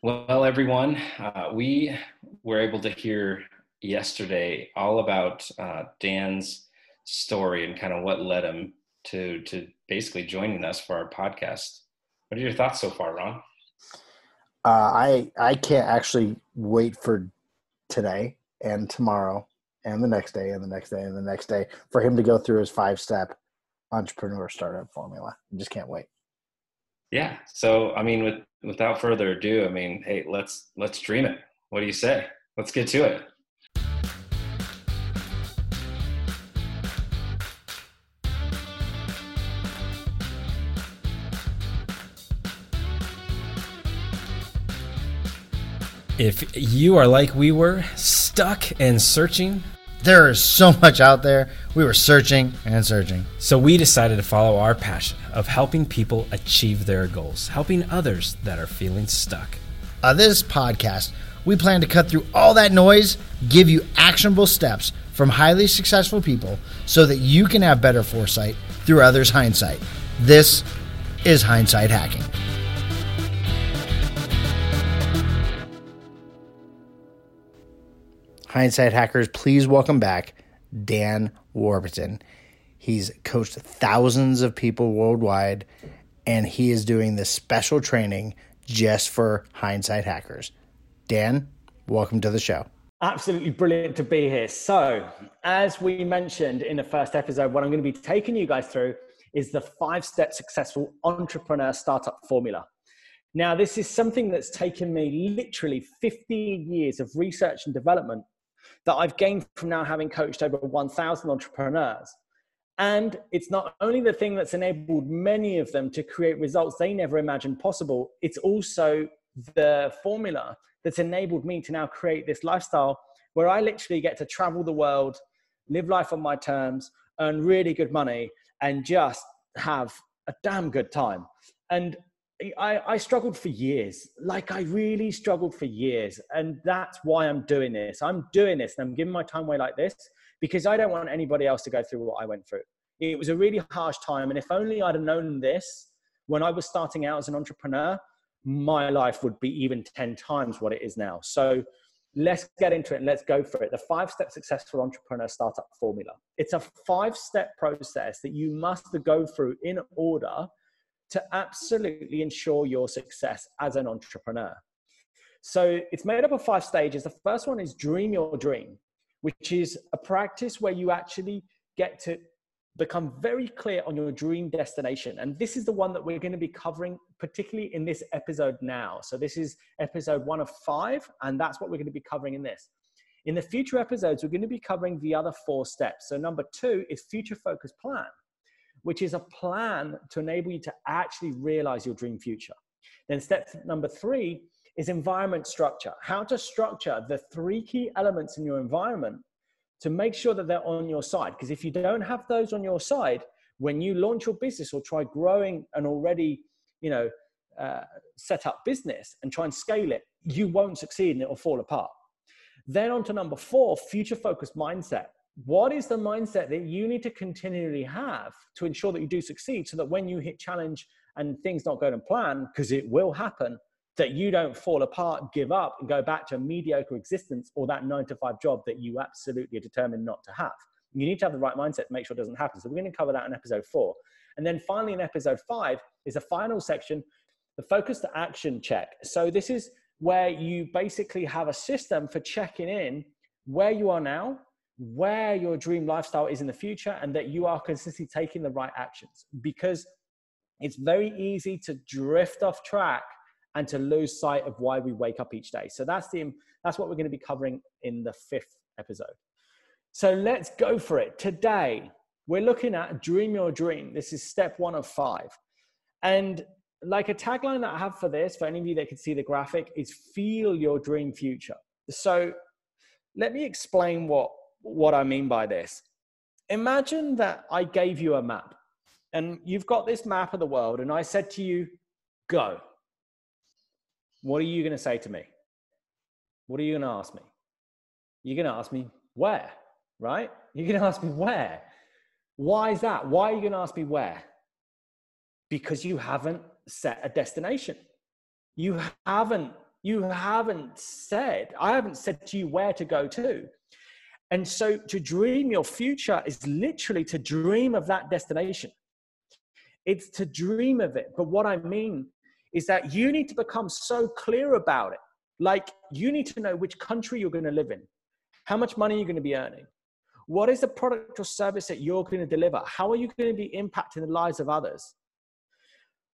Well, everyone, uh, we were able to hear yesterday all about uh, Dan's story and kind of what led him to to basically joining us for our podcast. What are your thoughts so far, Ron? Uh, I I can't actually wait for today and tomorrow and the next day and the next day and the next day for him to go through his five step entrepreneur startup formula. I just can't wait. Yeah. So I mean, with without further ado, I mean, hey, let's let's dream it. What do you say? Let's get to it. If you are like we were, stuck and searching, There is so much out there. We were searching and searching. so we decided to follow our passion of helping people achieve their goals, helping others that are feeling stuck. On this podcast, we plan to cut through all that noise, give you actionable steps from highly successful people so that you can have better foresight through others' hindsight. This is hindsight hacking. Hindsight hackers, please welcome back Dan Warburton. He's coached thousands of people worldwide, and he is doing this special training just for hindsight hackers. Dan, welcome to the show. Absolutely brilliant to be here. So, as we mentioned in the first episode, what I'm going to be taking you guys through is the five step successful entrepreneur startup formula. Now, this is something that's taken me literally 15 years of research and development that I've gained from now having coached over 1,000 entrepreneurs. And it's not only the thing that's enabled many of them to create results they never imagined possible, it's also the formula that's enabled me to now create this lifestyle where I literally get to travel the world, live life on my terms, earn really good money, and just have a damn good time. And I, I struggled for years. Like I really struggled for years. And that's why I'm doing this. I'm doing this and I'm giving my time away like this because I don't want anybody else to go through what I went through. It was a really harsh time. And if only I'd have known this when I was starting out as an entrepreneur, my life would be even 10 times what it is now. So let's get into it and let's go for it. The five step successful entrepreneur startup formula. It's a five step process that you must go through in order to absolutely ensure your success as an entrepreneur. So it's made up of five stages. The first one is dream your dream, which is a practice where you actually get to become very clear on your dream destination. And this is the one that we're going to be covering, particularly in this episode now. So this is episode one of five, and that's what we're going to be covering in this. In the future episodes, we're going to be covering the other four steps. So number two is future focus plan which is a plan to enable you to actually realize your dream future. Then, step number three is environment structure how to structure the three key elements in your environment to make sure that they're on your side. Because if you don't have those on your side, when you launch your business or try growing an already, you know, uh, set up business and try and scale it, you won't succeed and it will fall apart. Then on to number four, future focused mindset what is the mindset that you need to continually have to ensure that you do succeed so that when you hit challenge and things don't go to plan because it will happen that you don't fall apart give up and go back to a mediocre existence or that nine to five job that you absolutely are determined not to have. You need to have the right mindset to make sure it doesn't happen. So we're going to cover that in episode four. And then finally in episode five is the final section the focus to action check. So this is where you basically have a system for checking in where you are now where your dream lifestyle is in the future and that you are consistently taking the right actions because it's very easy to drift off track and to lose sight of why we wake up each day. So that's the that's what we're going to be covering in the fifth episode. So let's go for it. Today we're looking at dream your dream. This is step one of five. And like a tagline that i have for this for any of you that can see the graphic is feel your dream future. So let me explain what what I mean by this. Imagine that I gave you a map and you've got this map of the world, and I said to you, go. What are you going to say to me? What are you going to ask me? You're going to ask me, where? Right? You're going to ask me, where? Why is that? Why are you going to ask me where? Because you haven't set a destination. You haven't You haven't said, I haven't said to you where to go to. And so to dream your future is literally to dream of that destination. It's to dream of it. But what I mean is that you need to become so clear about it. Like you need to know which country you're going to live in, how much money you're going to be earning, what is the product or service that you're going to deliver, how are you going to be impacting the lives of others,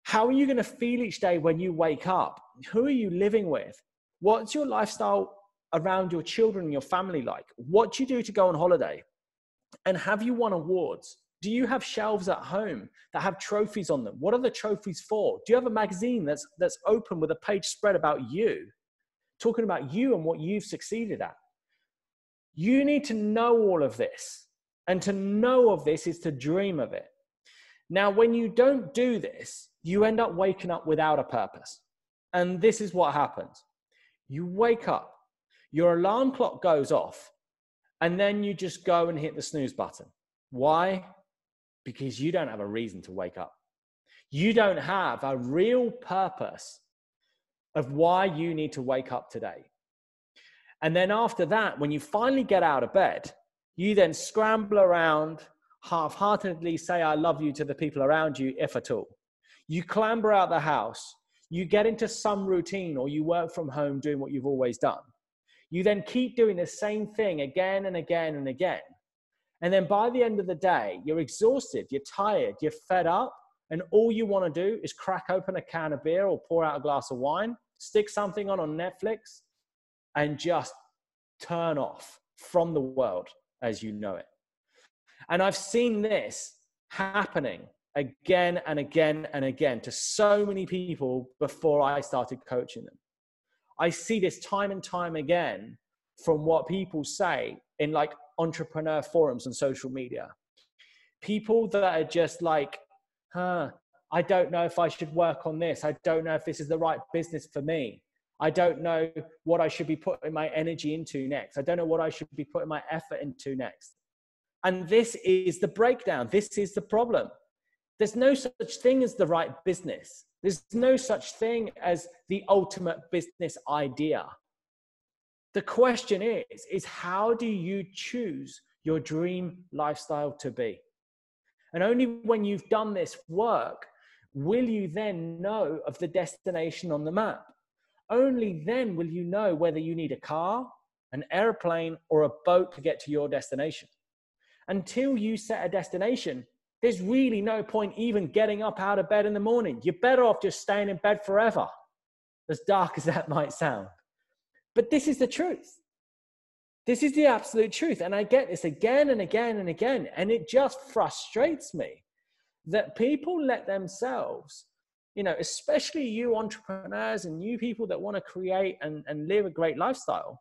how are you going to feel each day when you wake up, who are you living with, what's your lifestyle around your children and your family like, what do you do to go on holiday, and have you won awards? Do you have shelves at home that have trophies on them? What are the trophies for? Do you have a magazine that's, that's open with a page spread about you, talking about you and what you've succeeded at? You need to know all of this. And to know of this is to dream of it. Now, when you don't do this, you end up waking up without a purpose. And this is what happens you wake up, your alarm clock goes off, and then you just go and hit the snooze button. Why? because you don't have a reason to wake up. You don't have a real purpose of why you need to wake up today. And then after that, when you finally get out of bed, you then scramble around, half heartedly say, I love you to the people around you, if at all. You clamber out the house, you get into some routine, or you work from home doing what you've always done. You then keep doing the same thing again and again and again and then by the end of the day, you're exhausted, you're tired, you're fed up, and all you want to do is crack open a can of beer or pour out a glass of wine, stick something on on Netflix, and just turn off from the world as you know it. And I've seen this happening again and again and again to so many people before I started coaching them. I see this time and time again from what people say in like entrepreneur forums and social media. People that are just like, huh, I don't know if I should work on this. I don't know if this is the right business for me. I don't know what I should be putting my energy into next. I don't know what I should be putting my effort into next. And this is the breakdown. This is the problem. There's no such thing as the right business. There's no such thing as the ultimate business idea. The question is, is how do you choose your dream lifestyle to be? And only when you've done this work will you then know of the destination on the map. Only then will you know whether you need a car, an airplane, or a boat to get to your destination. Until you set a destination, there's really no point even getting up out of bed in the morning. You're better off just staying in bed forever, as dark as that might sound. But this is the truth. This is the absolute truth. And I get this again and again and again. And it just frustrates me that people let themselves, you know, especially you entrepreneurs and you people that want to create and, and live a great lifestyle,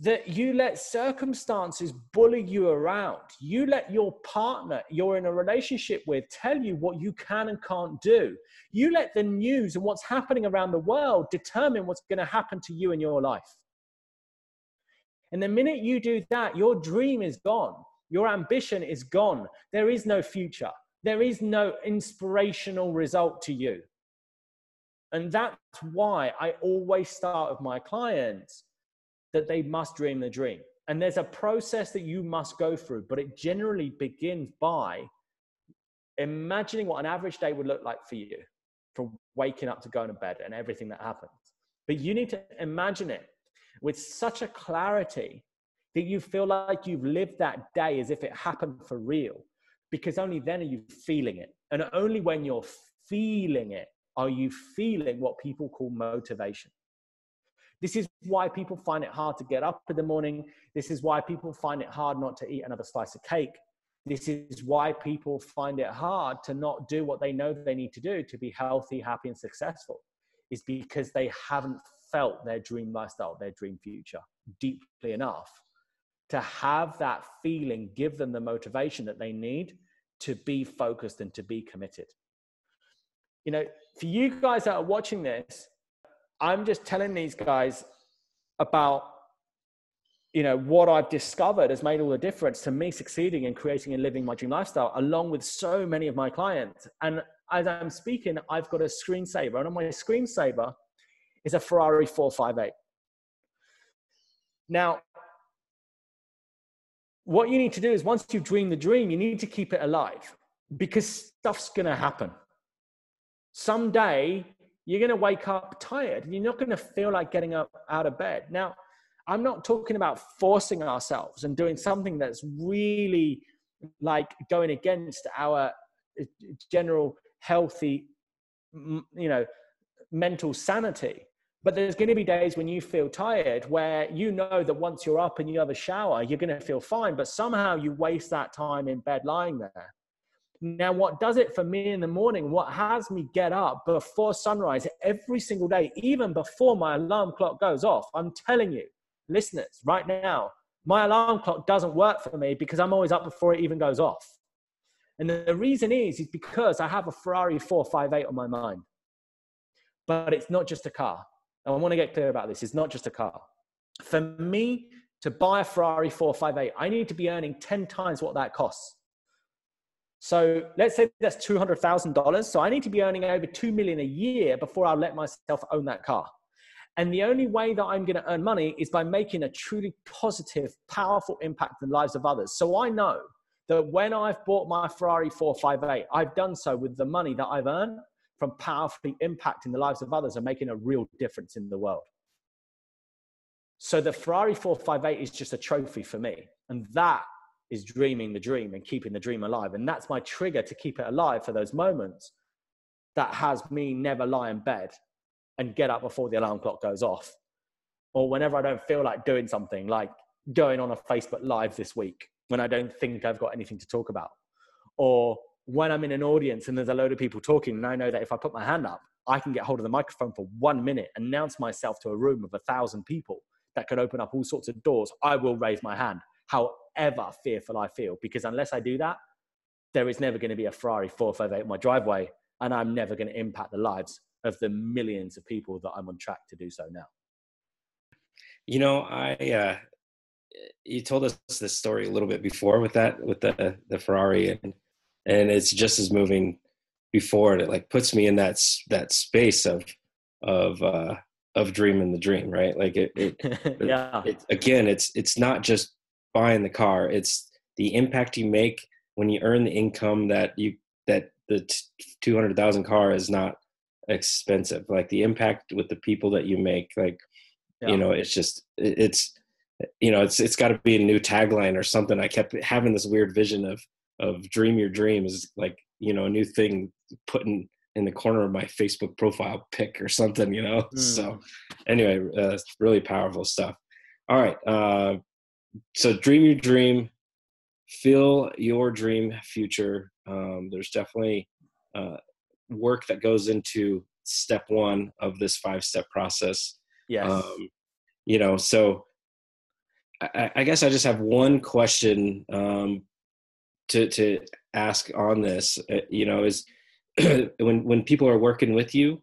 that you let circumstances bully you around. You let your partner you're in a relationship with tell you what you can and can't do. You let the news and what's happening around the world determine what's going to happen to you in your life. And the minute you do that, your dream is gone. Your ambition is gone. There is no future. There is no inspirational result to you. And that's why I always start with my clients that they must dream the dream. And there's a process that you must go through, but it generally begins by imagining what an average day would look like for you from waking up to going to bed and everything that happens. But you need to imagine it with such a clarity that you feel like you've lived that day as if it happened for real, because only then are you feeling it. And only when you're feeling it are you feeling what people call motivation. This is why people find it hard to get up in the morning. This is why people find it hard not to eat another slice of cake. This is why people find it hard to not do what they know they need to do to be healthy, happy, and successful. Is because they haven't felt their dream lifestyle, their dream future deeply enough to have that feeling give them the motivation that they need to be focused and to be committed. You know, for you guys that are watching this, I'm just telling these guys about you know what I've discovered has made all the difference to me succeeding in creating and living my dream lifestyle, along with so many of my clients. And as I'm speaking, I've got a screensaver, and on my screensaver is a Ferrari 458. Now, what you need to do is once you dream the dream, you need to keep it alive because stuff's going to happen. Someday you're going to wake up tired. You're not going to feel like getting up out of bed. Now, I'm not talking about forcing ourselves and doing something that's really like going against our uh, general healthy, you know, mental sanity. But there's going to be days when you feel tired where you know that once you're up and you have a shower, you're going to feel fine, but somehow you waste that time in bed lying there. Now, what does it for me in the morning, what has me get up before sunrise every single day, even before my alarm clock goes off, I'm telling you, listeners, right now, my alarm clock doesn't work for me because I'm always up before it even goes off. And the reason is, is because I have a Ferrari 458 on my mind. But it's not just a car. I want to get clear about this. It's not just a car. For me to buy a Ferrari 458, I need to be earning 10 times what that costs. So let's say that's $200,000. So I need to be earning over 2 million a year before I'll let myself own that car. And the only way that I'm going to earn money is by making a truly positive, powerful impact in the lives of others. So I know that when I've bought my Ferrari 458, I've done so with the money that I've earned from powerfully impacting the lives of others and making a real difference in the world. So the Ferrari 458 is just a trophy for me. And that is dreaming the dream and keeping the dream alive. And that's my trigger to keep it alive for those moments that has me never lie in bed and get up before the alarm clock goes off. Or whenever I don't feel like doing something, like going on a Facebook Live this week when I don't think I've got anything to talk about. Or when I'm in an audience and there's a load of people talking, and I know that if I put my hand up, I can get hold of the microphone for one minute, announce myself to a room of a thousand people that could open up all sorts of doors, I will raise my hand, however fearful I feel. Because unless I do that, there is never going to be a Ferrari 458 in my driveway, and I'm never going to impact the lives of the millions of people that I'm on track to do so now. You know, I uh, you told us this story a little bit before with that with the the Ferrari and and it's just as moving before and it like puts me in that that space of of uh of dreaming the dream right like it, it yeah it, again it's it's not just buying the car it's the impact you make when you earn the income that you that the 200,000 car is not expensive like the impact with the people that you make like yeah. you know it's just it's you know it's it's got to be a new tagline or something i kept having this weird vision of of dream your dream is like you know a new thing putting in the corner of my facebook profile pic or something you know mm. so anyway uh, really powerful stuff all right uh, so dream your dream feel your dream future um, there's definitely uh, work that goes into step one of this five step process yes. um, you know so I, I, guess i just have one question um, to to ask on this uh, you know is when when people are working with you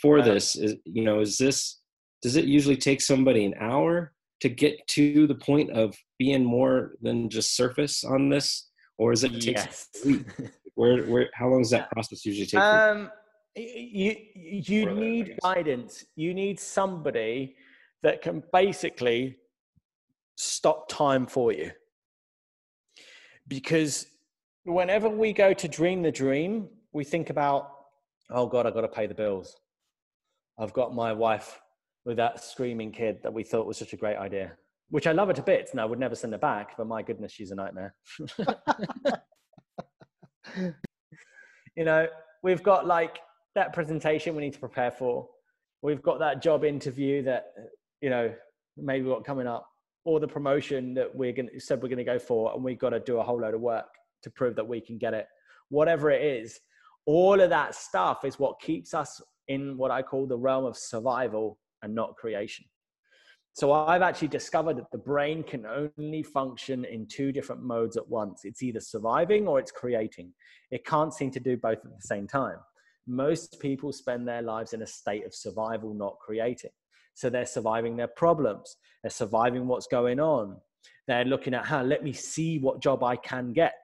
for uh, this is you know is this does it usually take somebody an hour to get to the point of being more than just surface on this? Or is it yes. where where how long does that process usually take um you you need guidance. You need somebody that can basically stop time for you. Because whenever we go to dream the dream, we think about, oh God, I've got to pay the bills. I've got my wife with that screaming kid that we thought was such a great idea, which I love her to bits and I would never send her back, but my goodness, she's a nightmare. you know, we've got like that presentation we need to prepare for. We've got that job interview that, you know, maybe got coming up or the promotion that we're going to said we're going to go for and we've got to do a whole load of work to prove that we can get it whatever it is all of that stuff is what keeps us in what i call the realm of survival and not creation so i've actually discovered that the brain can only function in two different modes at once it's either surviving or it's creating it can't seem to do both at the same time most people spend their lives in a state of survival not creating so they're surviving their problems, they're surviving what's going on. They're looking at how, let me see what job I can get.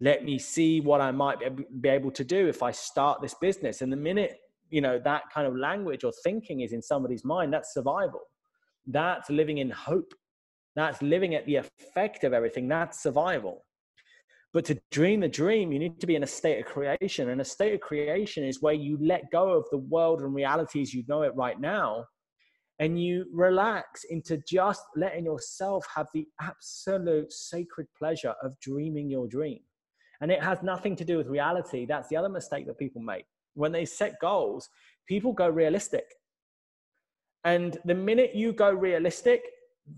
Let me see what I might be able to do if I start this business. And the minute you know that kind of language or thinking is in somebody's mind that's survival. That's living in hope. That's living at the effect of everything. That's survival. But to dream the dream you need to be in a state of creation and a state of creation is where you let go of the world and realities you know it right now and you relax into just letting yourself have the absolute sacred pleasure of dreaming your dream. And it has nothing to do with reality. That's the other mistake that people make when they set goals, people go realistic. And the minute you go realistic,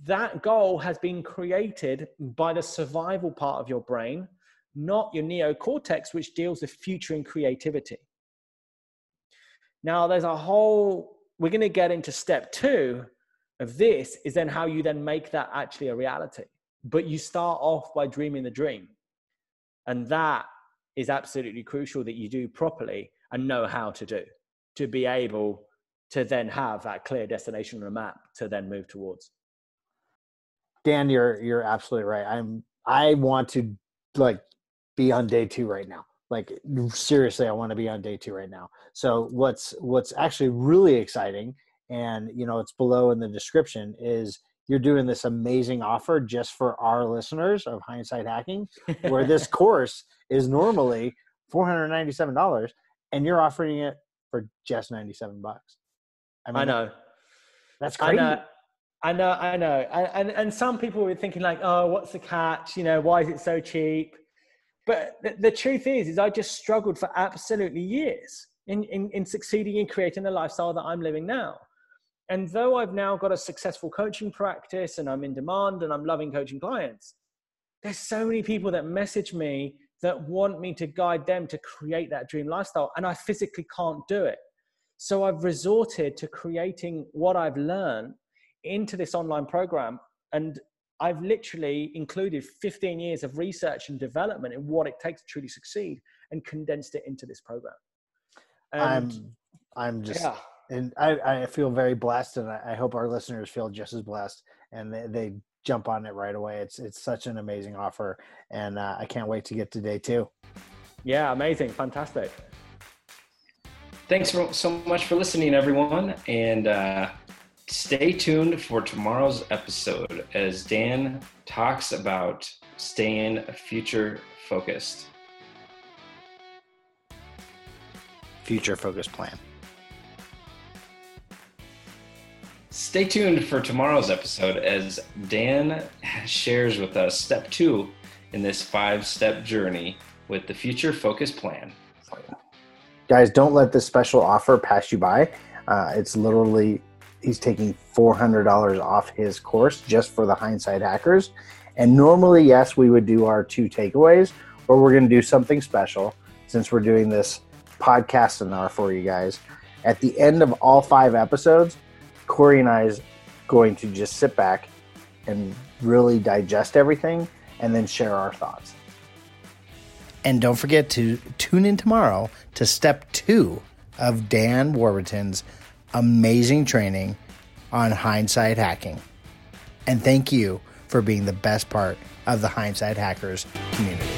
that goal has been created by the survival part of your brain, not your neocortex, which deals with future and creativity. Now, there's a whole, we're going to get into step two of this, is then how you then make that actually a reality. But you start off by dreaming the dream. And that is absolutely crucial that you do properly and know how to do to be able to then have that clear destination on a map to then move towards. Dan, you're you're absolutely right. I'm I want to like be on day two right now. Like seriously, I want to be on day two right now. So what's what's actually really exciting, and you know it's below in the description, is you're doing this amazing offer just for our listeners of hindsight hacking, where this course is normally four hundred ninety seven dollars and you're offering it for just 97 bucks. I, mean, I know. That's crazy. I know. I know, I know. And, and, and some people were thinking like, oh, what's the catch? You know, why is it so cheap? But the, the truth is, is I just struggled for absolutely years in, in, in succeeding in creating the lifestyle that I'm living now. And though I've now got a successful coaching practice and I'm in demand and I'm loving coaching clients, there's so many people that message me that want me to guide them to create that dream lifestyle. And I physically can't do it. So I've resorted to creating what I've learned into this online program. And I've literally included 15 years of research and development in what it takes to truly succeed and condensed it into this program. And I'm, I'm just, yeah. And I, I feel very blessed and I, hope our listeners feel just as blessed and they, they jump on it right away. It's it's such an amazing offer, and uh, I can't wait to get to day two. Yeah, amazing, fantastic. Thanks for, so much for listening, everyone, and uh, stay tuned for tomorrow's episode as Dan talks about staying future focused. Future focus plan. Stay tuned for tomorrow's episode as Dan shares with us step two in this five step journey with the Future Focus Plan. Guys, don't let this special offer pass you by. Uh, it's literally, he's taking $400 off his course just for the hindsight hackers. And normally, yes, we would do our two takeaways, but we're going to do something special since we're doing this podcast seminar for you guys. At the end of all five episodes, Corey and I is going to just sit back and really digest everything and then share our thoughts. And don't forget to tune in tomorrow to step two of Dan Warburton's amazing training on hindsight hacking. And thank you for being the best part of the Hindsight Hackers community.